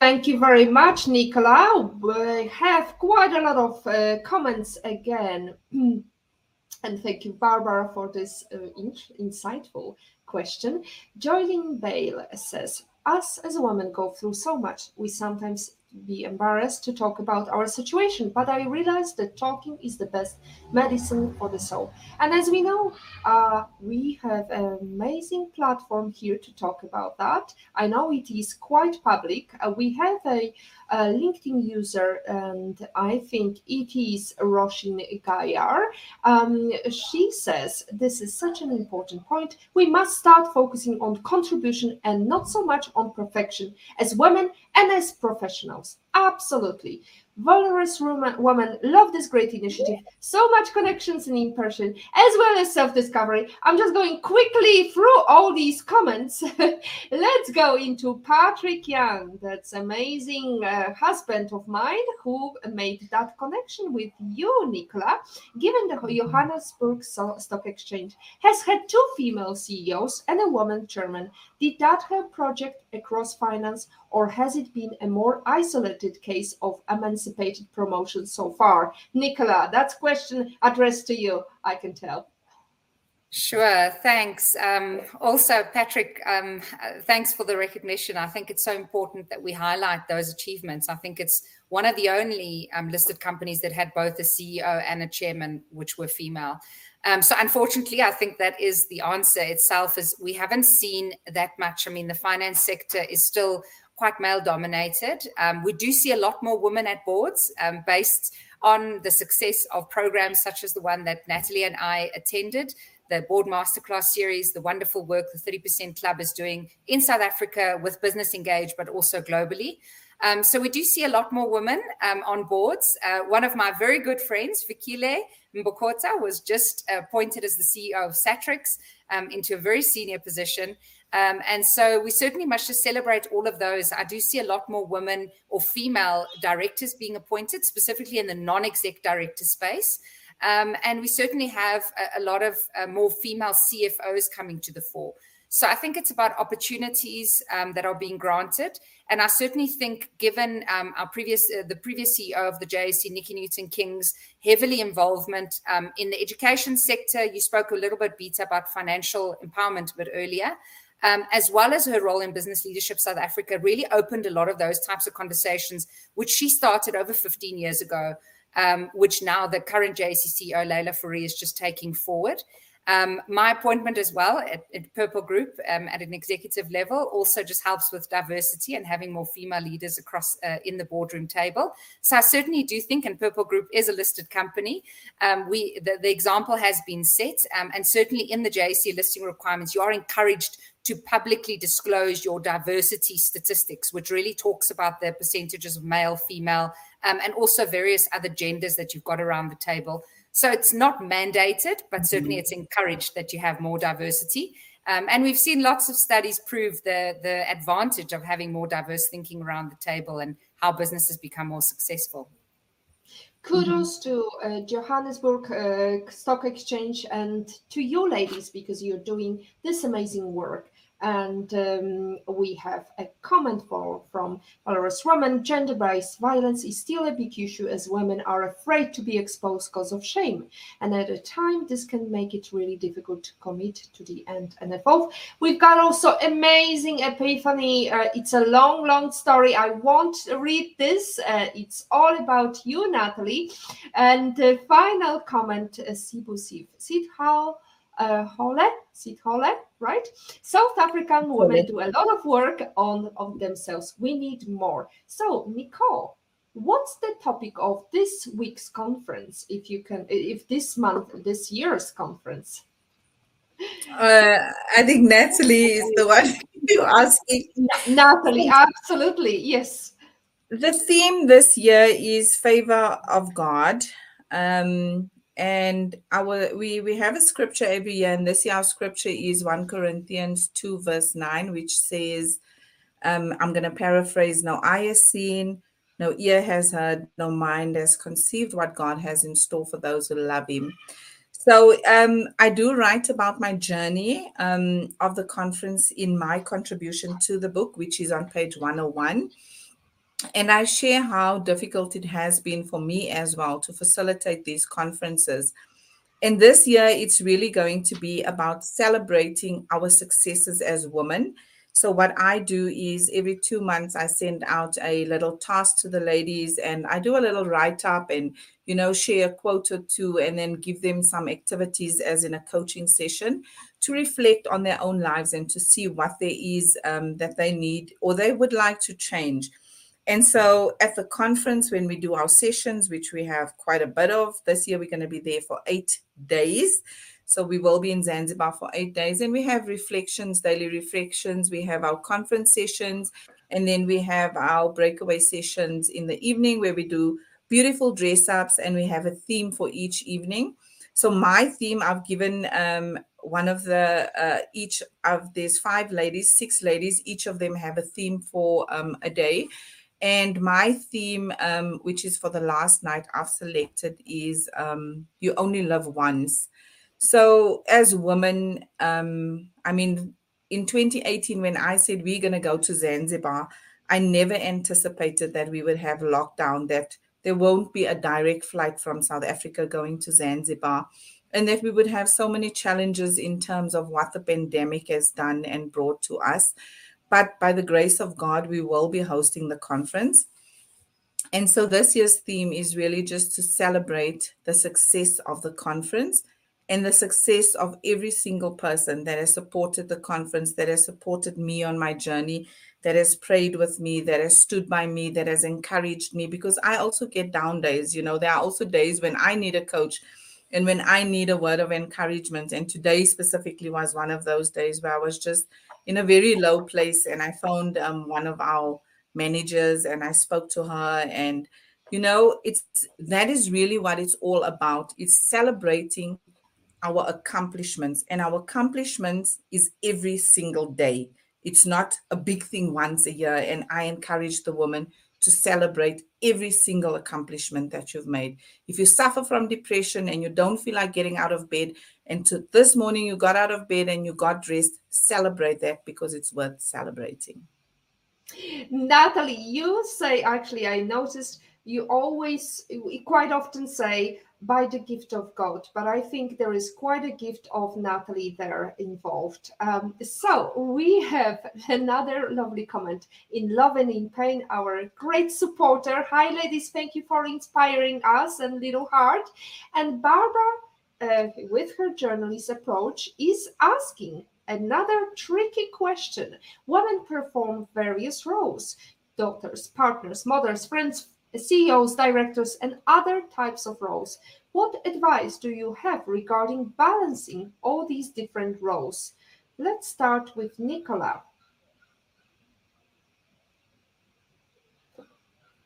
Thank you very much, Nicola. We have quite a lot of uh, comments again. and thank you, Barbara, for this uh, in insightful question. Joylyn Bale says, us as a woman go through so much. We sometimes be embarrassed to talk about our situation, but I realized that talking is the best medicine for the soul. And as we know, uh, we have an amazing platform here to talk about that. I know it is quite public. Uh, we have a, a, LinkedIn user, and I think it is Roshin Gayar. Um, she says this is such an important point. We must start focusing on contribution and not so much on perfection as women and as professionals. Absolutely. Valorous woman love this great initiative. So much connections and in person, as well as self discovery. I'm just going quickly through all these comments. Let's go into Patrick Young, that's amazing uh, husband of mine who made that connection with you, Nicola. Given the Johannesburg Stock Exchange has had two female CEOs and a woman chairman, did that help project across finance, or has it been a more isolated case of emancipated promotion so far? Nicola, that's question addressed to you, I can tell. Sure, thanks. Um, also, Patrick, um, thanks for the recognition. I think it's so important that we highlight those achievements. I think it's one of the only um, listed companies that had both a CEO and a chairman, which were female. Um, so, unfortunately, I think that is the answer itself. Is we haven't seen that much. I mean, the finance sector is still quite male dominated. Um, we do see a lot more women at boards um, based on the success of programs such as the one that Natalie and I attended, the Board Masterclass series, the wonderful work the 30% Club is doing in South Africa with Business Engage, but also globally. Um, so we do see a lot more women um, on boards. Uh, one of my very good friends, Fikile Mbokota, was just appointed as the CEO of Satrix um, into a very senior position. Um, and so we certainly must just celebrate all of those. I do see a lot more women or female directors being appointed, specifically in the non exec director space. Um, and we certainly have a, a lot of uh, more female CFOs coming to the fore. So I think it's about opportunities um, that are being granted, and I certainly think, given um, our previous, uh, the previous CEO of the JSE, Nicky Newton-King's heavily involvement um, in the education sector, you spoke a little bit, Beata, about financial empowerment a bit earlier um, as well as her role in Business Leadership South Africa, really opened a lot of those types of conversations, which she started over 15 years ago, um, which now the current JSE CEO, Leila Fourie, is just taking forward. Um, my appointment as well at, at Purple Group um, at an executive level also just helps with diversity and having more female leaders across uh, in the boardroom table. So I certainly do think, and Purple Group is a listed company. Um, we the, the, example has been set, um, and certainly in the JSE listing requirements, you are encouraged to publicly disclose your diversity statistics, which really talks about the percentages of male, female, um, and also various other genders that you've got around the table. So it's not mandated, but certainly mm-hmm. it's encouraged that you have more diversity. Um, and we've seen lots of studies prove the, the advantage of having more diverse thinking around the table and how businesses become more successful. Kudos mm-hmm. to uh, Johannesburg uh, Stock Exchange and to you ladies because you're doing this amazing work. And um, we have a comment for, from Valorous woman gender based violence is still a big issue as women are afraid to be exposed because of shame. And at a time, this can make it really difficult to commit to the end and evolve. We've got also amazing epiphany. Uh, it's a long, long story. I won't read this. Uh, it's all about you, Natalie. And the final comment, uh, Sibu Siv. how uh, Hole, Sid Hole, right? South African women do a lot of work on, on themselves. We need more. So, Nicole, what's the topic of this week's conference? If you can, if this month, this year's conference. Uh, I think Natalie is the one you asking. Natalie, absolutely, yes. The theme this year is favor of God. Um, and our we we have a scripture every year and this year our scripture is 1 corinthians 2 verse 9 which says um, i'm going to paraphrase no eye has seen no ear has heard no mind has conceived what god has in store for those who love him. So um, i do write about my journey um, of the conference in my contribution to the book which is on page 101 and I share how difficult it has been for me as well to facilitate these conferences. And this year, it's really going to be about celebrating our successes as women. So, what I do is every two months, I send out a little task to the ladies and I do a little write up and, you know, share a quote or two and then give them some activities as in a coaching session to reflect on their own lives and to see what there is um, that they need or they would like to change. And so at the conference, when we do our sessions, which we have quite a bit of this year, we're going to be there for eight days. So we will be in Zanzibar for eight days. And we have reflections, daily reflections. We have our conference sessions. And then we have our breakaway sessions in the evening where we do beautiful dress ups and we have a theme for each evening. So my theme, I've given um, one of the uh, each of these five ladies, six ladies, each of them have a theme for um, a day. And my theme, um, which is for the last night I've selected, is um, You Only Live Once. So, as women, um, I mean, in 2018, when I said we're going to go to Zanzibar, I never anticipated that we would have lockdown, that there won't be a direct flight from South Africa going to Zanzibar, and that we would have so many challenges in terms of what the pandemic has done and brought to us. But by the grace of God, we will be hosting the conference. And so this year's theme is really just to celebrate the success of the conference and the success of every single person that has supported the conference, that has supported me on my journey, that has prayed with me, that has stood by me, that has encouraged me. Because I also get down days. You know, there are also days when I need a coach and when I need a word of encouragement. And today specifically was one of those days where I was just in a very low place. And I found um, one of our managers and I spoke to her. And, you know, it's that is really what it's all about. It's celebrating our accomplishments. And our accomplishments is every single day. It's not a big thing once a year. And I encourage the woman to celebrate every single accomplishment that you've made. If you suffer from depression and you don't feel like getting out of bed, and to this morning you got out of bed and you got dressed, celebrate that because it's worth celebrating. Natalie, you say actually, I noticed you always quite often say by the gift of God, but I think there is quite a gift of Natalie there involved. Um, so we have another lovely comment in Love and in Pain, our great supporter. Hi, ladies, thank you for inspiring us and Little Heart. And Barbara, uh, with her journalist approach, is asking another tricky question. Women perform various roles doctors, partners, mothers, friends, CEOs, directors, and other types of roles. What advice do you have regarding balancing all these different roles? Let's start with Nicola.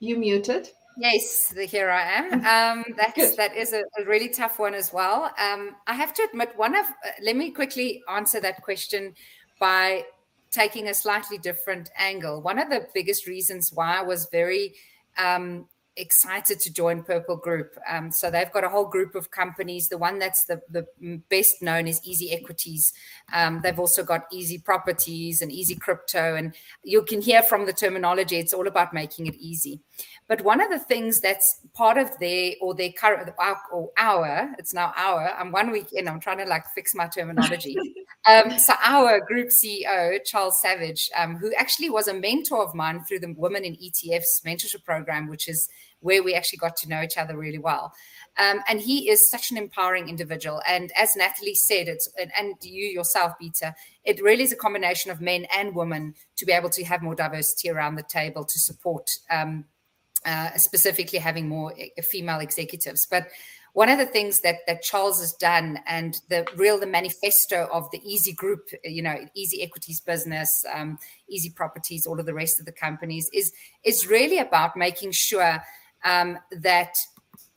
You muted. Yes, here I am. Um, that's that is a, a, really tough one as well. Um, I have to admit, one of uh, let me quickly answer that question by taking a slightly different angle. One of the biggest reasons why I was very um, excited to join Purple Group. Um, so they've got a whole group of companies. The one that's the, the best known is Easy Equities. Um, they've also got Easy Properties and Easy Crypto. And you can hear from the terminology, it's all about making it easy. But one of the things that's part of their or their current or our, it's now our, I'm one week in, I'm trying to like fix my terminology. um, so our group CEO, Charles Savage, um, who actually was a mentor of mine through the Women in ETFs mentorship program, which is where we actually got to know each other really well. Um, and he is such an empowering individual. And as Natalie said, it's and, and you yourself, Beata, it really is a combination of men and women to be able to have more diversity around the table to support um, uh, specifically having more female executives. But one of the things that that Charles has done, and the real the manifesto of the Easy Group, you know, Easy Equities business, um, Easy Properties, all of the rest of the companies, is is really about making sure um, that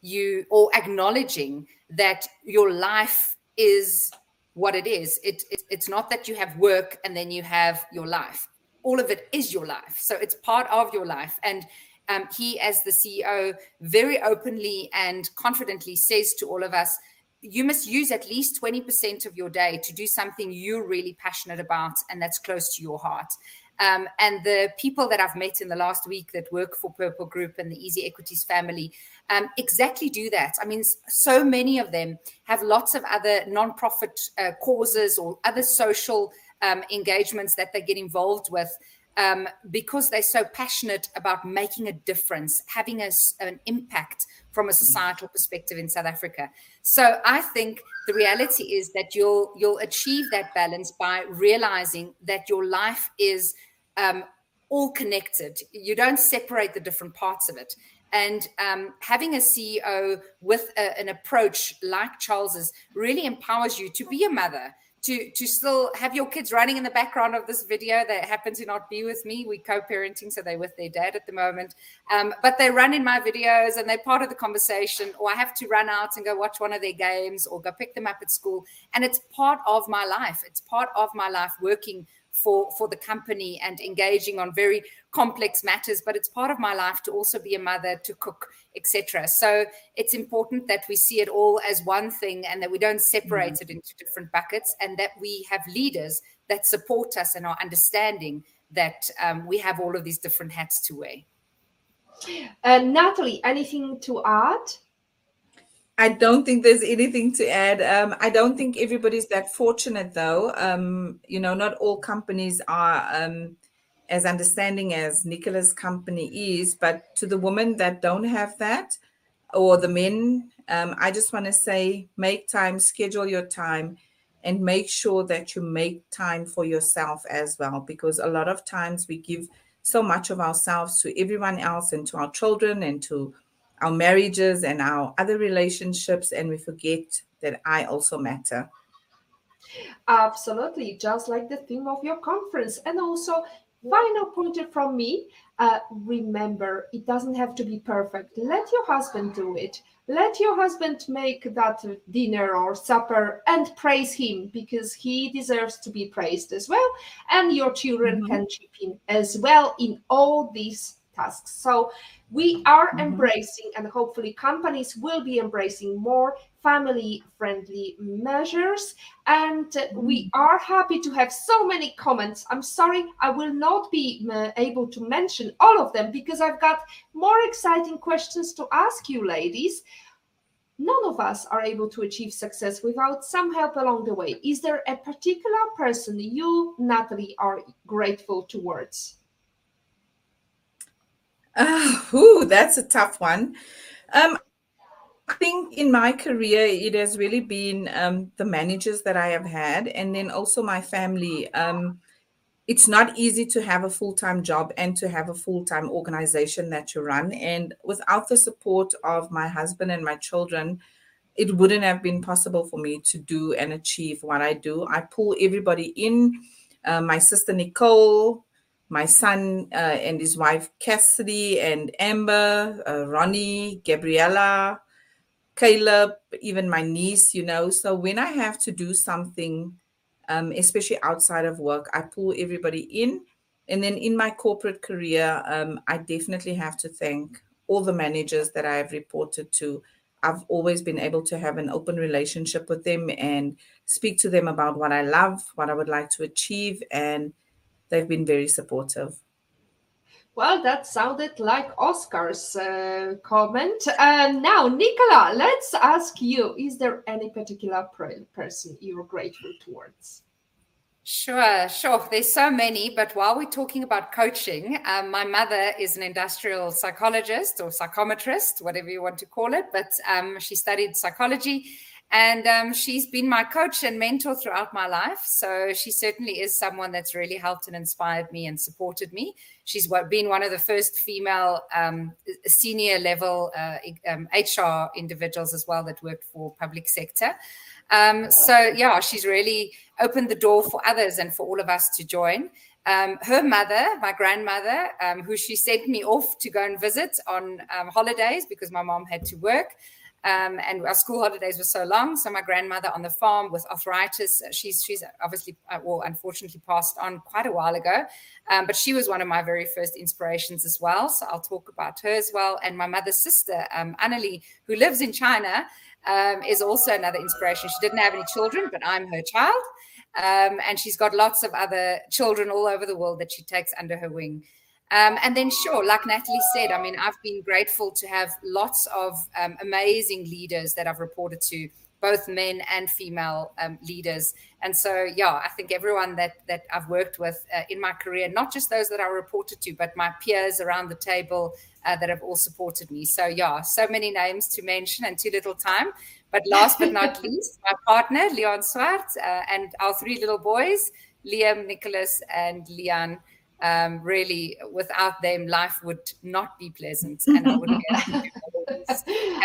you or acknowledging that your life is what it is. It, it, it's not that you have work and then you have your life. All of it is your life. So it's part of your life. And um, he, as the CEO, very openly and confidently says to all of us, you must use at least 20% of your day to do something you're really passionate about and that's close to your heart. Um, and the people that I've met in the last week that work for Purple Group and the Easy Equities family um, exactly do that. I mean, so many of them have lots of other nonprofit uh, causes or other social um, engagements that they get involved with. Um, because they're so passionate about making a difference, having a, an impact from a societal perspective in South Africa. So I think the reality is that you'll you'll achieve that balance by realizing that your life is um, all connected. You don't separate the different parts of it. And um, having a CEO with a, an approach like Charles's really empowers you to be a mother, to to still have your kids running in the background of this video that happen to not be with me. We co-parenting, so they're with their dad at the moment. Um, but they run in my videos and they're part of the conversation. Or I have to run out and go watch one of their games or go pick them up at school. And it's part of my life. It's part of my life working for for the company and engaging on very complex matters but it's part of my life to also be a mother to cook etc so it's important that we see it all as one thing and that we don't separate mm-hmm. it into different buckets and that we have leaders that support us and are understanding that um, we have all of these different hats to wear. Uh, natalie anything to add I don't think there's anything to add. Um, I don't think everybody's that fortunate, though. Um, you know, not all companies are um, as understanding as Nicola's company is. But to the women that don't have that, or the men, um, I just want to say make time, schedule your time, and make sure that you make time for yourself as well. Because a lot of times we give so much of ourselves to everyone else and to our children and to our marriages and our other relationships, and we forget that I also matter. Absolutely, just like the theme of your conference. And also, final pointer from me uh, remember, it doesn't have to be perfect. Let your husband do it. Let your husband make that dinner or supper and praise him because he deserves to be praised as well. And your children mm-hmm. can chip in as well in all these tasks. So we are mm-hmm. embracing, and hopefully companies will be embracing more family friendly measures. And mm-hmm. we are happy to have so many comments. I'm sorry, I will not be uh, able to mention all of them because I've got more exciting questions to ask you, ladies. None of us are able to achieve success without some help along the way. Is there a particular person you, Natalie, are grateful towards? Uh, ooh, that's a tough one. Um, I think in my career, it has really been um, the managers that I have had, and then also my family. Um, it's not easy to have a full time job and to have a full time organization that you run. And without the support of my husband and my children, it wouldn't have been possible for me to do and achieve what I do. I pull everybody in. Uh, my sister Nicole, my son uh, and his wife Cassidy and Amber, uh, Ronnie, Gabriella, Caleb, even my niece, you know. So when I have to do something, um, especially outside of work, I pull everybody in. And then in my corporate career, um, I definitely have to thank all the managers that I have reported to. I've always been able to have an open relationship with them and speak to them about what I love, what I would like to achieve, and they've been very supportive. Well, that sounded like Oscar's uh, comment. Uh, now, Nicola, let's ask you is there any particular person you're grateful towards? Sure, sure. There's so many, but while we're talking about coaching, um, my mother is an industrial psychologist or psychometrist, whatever you want to call it, but um, she studied psychology and um, she's been my coach and mentor throughout my life. So she certainly is someone that's really helped and inspired me and supported me. She's been one of the first female um, senior level uh, um, HR individuals as well that worked for public sector. Um, so yeah, she's really opened the door for others and for all of us to join. Um, her mother, my grandmother, um, who she sent me off to go and visit on um, holidays because my mom had to work. Um, and our school holidays were so long. So my grandmother on the farm with arthritis, uh, she's she's obviously, uh, well, unfortunately passed on quite a while ago, um, but she was one of my very first inspirations as well. So I'll talk about her as well. And my mother's sister, um, Annalie, who lives in China, um, is also another inspiration. She didn't have any children, but I'm her child. Um, and she's got lots of other children all over the world that she takes under her wing. Um, and then, sure, like Natalie said, I mean, I've been grateful to have lots of um, amazing leaders that I've reported to, both men and female um, leaders. And so, yeah, I think everyone that that I've worked with uh, in my career, not just those that I reported to, but my peers around the table uh, that have all supported me. So, yeah, so many names to mention and too little time. But last but not least, my partner, Leon Swart, uh, and our three little boys, Liam, Nicholas, and Leon um, really without them life would not be pleasant and i would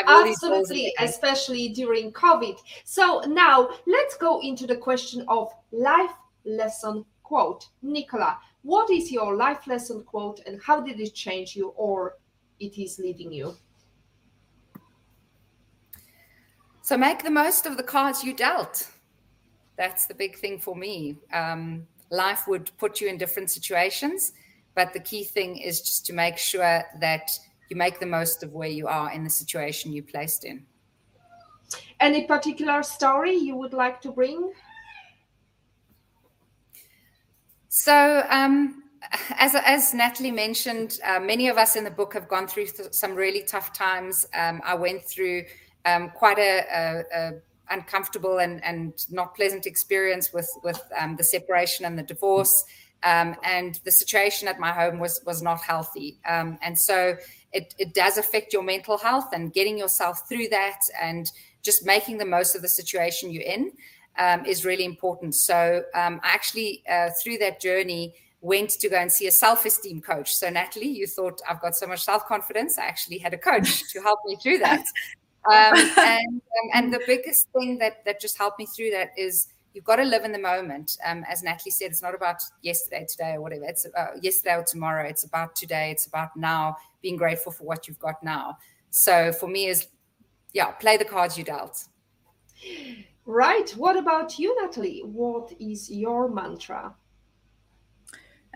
absolutely especially during covid. So now let's go into the question of life lesson quote. Nicola what is your life lesson quote and how did it change you or it is leading you? So make the most of the cards you dealt. That's the big thing for me. Um, life would put you in different situations. But the key thing is just to make sure that you make the most of where you are in the situation you're placed in. Any particular story you would like to bring? So, um, as, as Natalie mentioned, uh, many of us in the book have gone through th- some really tough times. Um, I went through um, quite a, a, a uncomfortable and, and not pleasant experience with with um, the separation and the divorce. Um, and the situation at my home was was not healthy. Um, and so it, it does affect your mental health and getting yourself through that and just making the most of the situation you're in um, is really important. So um, I actually uh, through that journey went to go and see a self-esteem coach. So Natalie, you thought I've got so much self-confidence. I actually had a coach to help me through that. Um, and um, and the biggest thing that that just helped me through that is you've got to live in the moment. Um, as Natalie said, it's not about yesterday, today, or whatever. It's uh, yesterday or tomorrow. It's about today. It's about now. Being grateful for what you've got now. So for me, is yeah, play the cards you dealt. Right. What about you, Natalie? What is your mantra?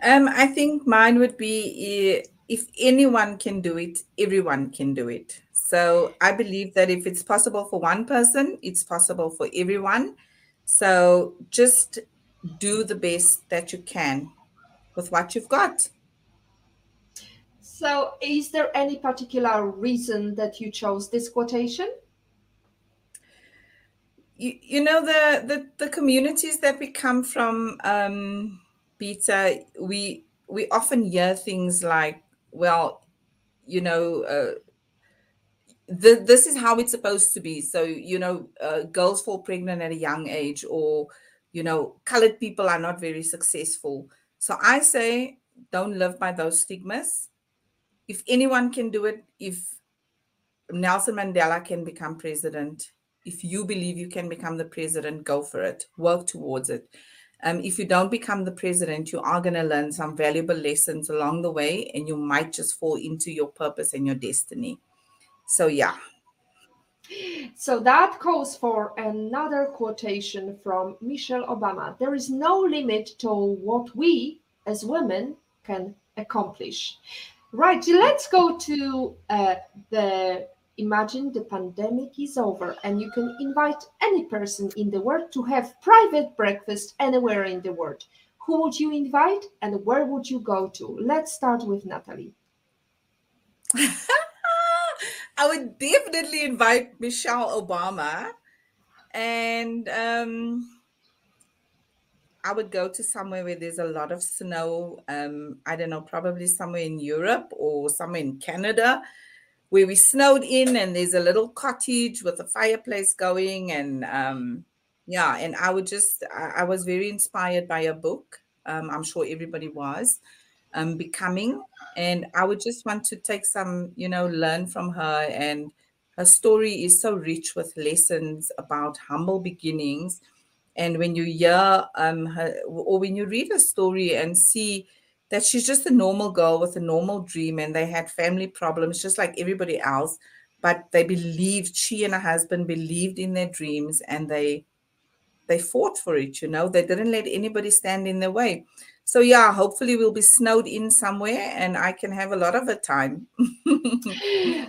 Um, I think mine would be if anyone can do it, everyone can do it. So I believe that if it's possible for one person, it's possible for everyone. So just do the best that you can with what you've got. So, is there any particular reason that you chose this quotation? You, you know the, the the communities that we come from, um, Beata. We we often hear things like, "Well, you know, uh, this is how it's supposed to be. So, you know, uh, girls fall pregnant at a young age, or, you know, colored people are not very successful. So I say, don't live by those stigmas. If anyone can do it, if Nelson Mandela can become president, if you believe you can become the president, go for it, work towards it. Um, if you don't become the president, you are going to learn some valuable lessons along the way, and you might just fall into your purpose and your destiny. So, yeah. So that calls for another quotation from Michelle Obama. There is no limit to what we as women can accomplish. Right, let's go to uh, the imagine the pandemic is over and you can invite any person in the world to have private breakfast anywhere in the world. Who would you invite and where would you go to? Let's start with Natalie. I would definitely invite Michelle Obama, and um, I would go to somewhere where there's a lot of snow. Um, I don't know, probably somewhere in Europe or somewhere in Canada, where we snowed in, and there's a little cottage with a fireplace going, and um, yeah, and I would just, I, I was very inspired by a book. Um, I'm sure everybody was um, becoming. And I would just want to take some, you know, learn from her. And her story is so rich with lessons about humble beginnings. And when you hear um, her, or when you read her story and see that she's just a normal girl with a normal dream and they had family problems just like everybody else, but they believed, she and her husband believed in their dreams and they they fought for it you know they didn't let anybody stand in their way so yeah hopefully we'll be snowed in somewhere and i can have a lot of a time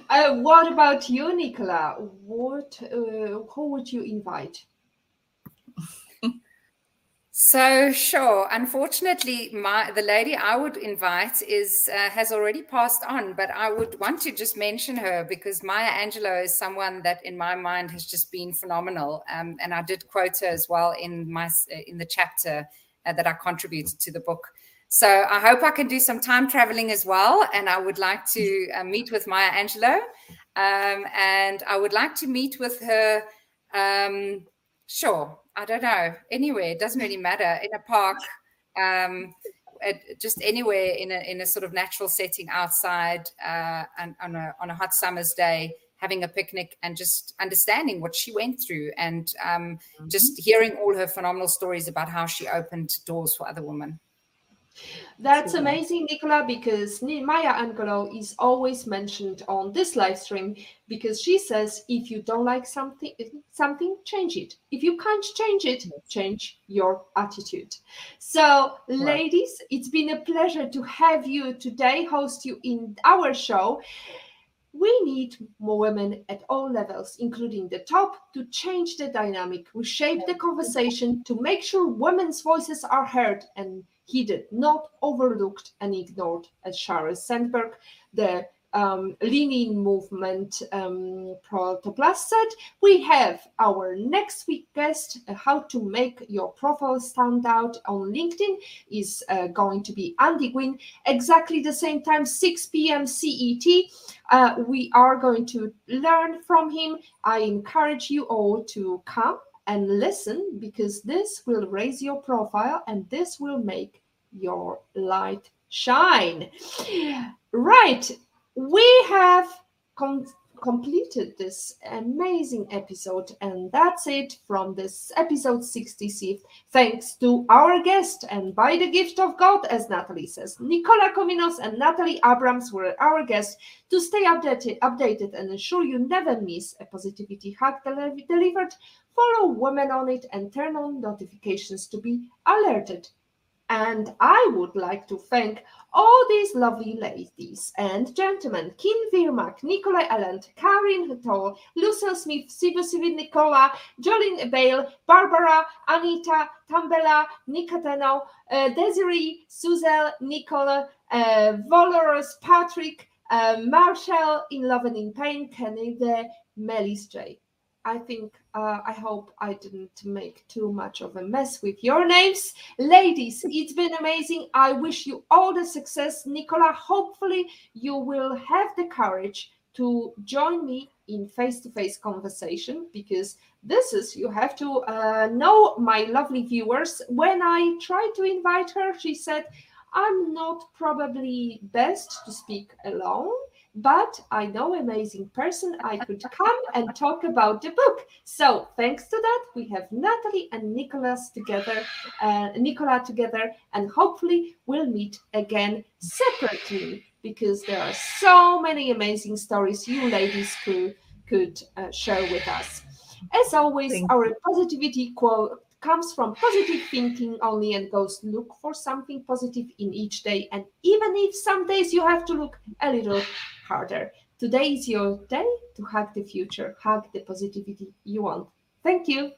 uh, what about you nicola what uh, who would you invite So sure. Unfortunately, my the lady I would invite is uh, has already passed on, but I would want to just mention her because Maya Angelou is someone that, in my mind, has just been phenomenal. Um, and I did quote her as well in my uh, in the chapter uh, that I contributed to the book. So I hope I can do some time traveling as well, and I would like to uh, meet with Maya Angelou, um, and I would like to meet with her. Um, sure I don't know, anywhere. It doesn't really matter. In a park, um, at, just anywhere in a in a sort of natural setting outside, uh, and on a on a hot summer's day, having a picnic and just understanding what she went through, and um, mm-hmm. just hearing all her phenomenal stories about how she opened doors for other women. That's amazing, Nicola, because Maya Angelou is always mentioned on this live stream because she says if you don't like something, something, change it. If you can't change it, change your attitude. So, right. ladies, it's been a pleasure to have you today, host you in our show. We need more women at all levels, including the top, to change the dynamic, reshape the conversation, to make sure women's voices are heard and heeded, not overlooked and ignored, as Sheryl Sandberg, the um, lean movement um, Protoplast. We have our next week guest, uh, how to make your profile stand out on LinkedIn is uh, going to be Andy Gwynn, exactly the same time, 6 p.m. CET. Uh, we are going to learn from him. I encourage you all to come and listen because this will raise your profile and this will make your light shine. Right, we have com- completed this amazing episode, and that's it from this episode 66. Thanks to our guest, and by the gift of God, as Natalie says, Nicola Kominos and Natalie Abrams were our guests to stay updated, updated and ensure you never miss a positivity hack delivered. Follow Women on It and turn on notifications to be alerted and I would like to thank all these lovely ladies and gentlemen Kim Vermaak, Nicola Elland, Karin Huttol, Lucille Smith, Sibu Sivid Nicola, Jolene Bale, Barbara, Anita, Tambela, Nicoteno, uh, Desiree, Suzel, Nicola, uh, Patrick, uh, Marshall, In Love and in Pain, Kennedy, Melis J. I think uh, I hope I didn't make too much of a mess with your names. Ladies, it's been amazing. I wish you all the success. Nicola, hopefully you will have the courage to join me in face-to-face conversation because this is you have to uh, know my lovely viewers when i tried to invite her she said i'm not probably best to speak alone but I know amazing person I could come and talk about the book. So thanks to that, we have Natalie and Nicholas together, uh, Nicola together, and hopefully we'll meet again separately because there are so many amazing stories you ladies could could uh, share with us. As always, Thank our positivity quote comes from positive thinking only and goes look for something positive in each day. And even if some days you have to look a little harder, today is your day to hug the future, hug the positivity you want. Thank you.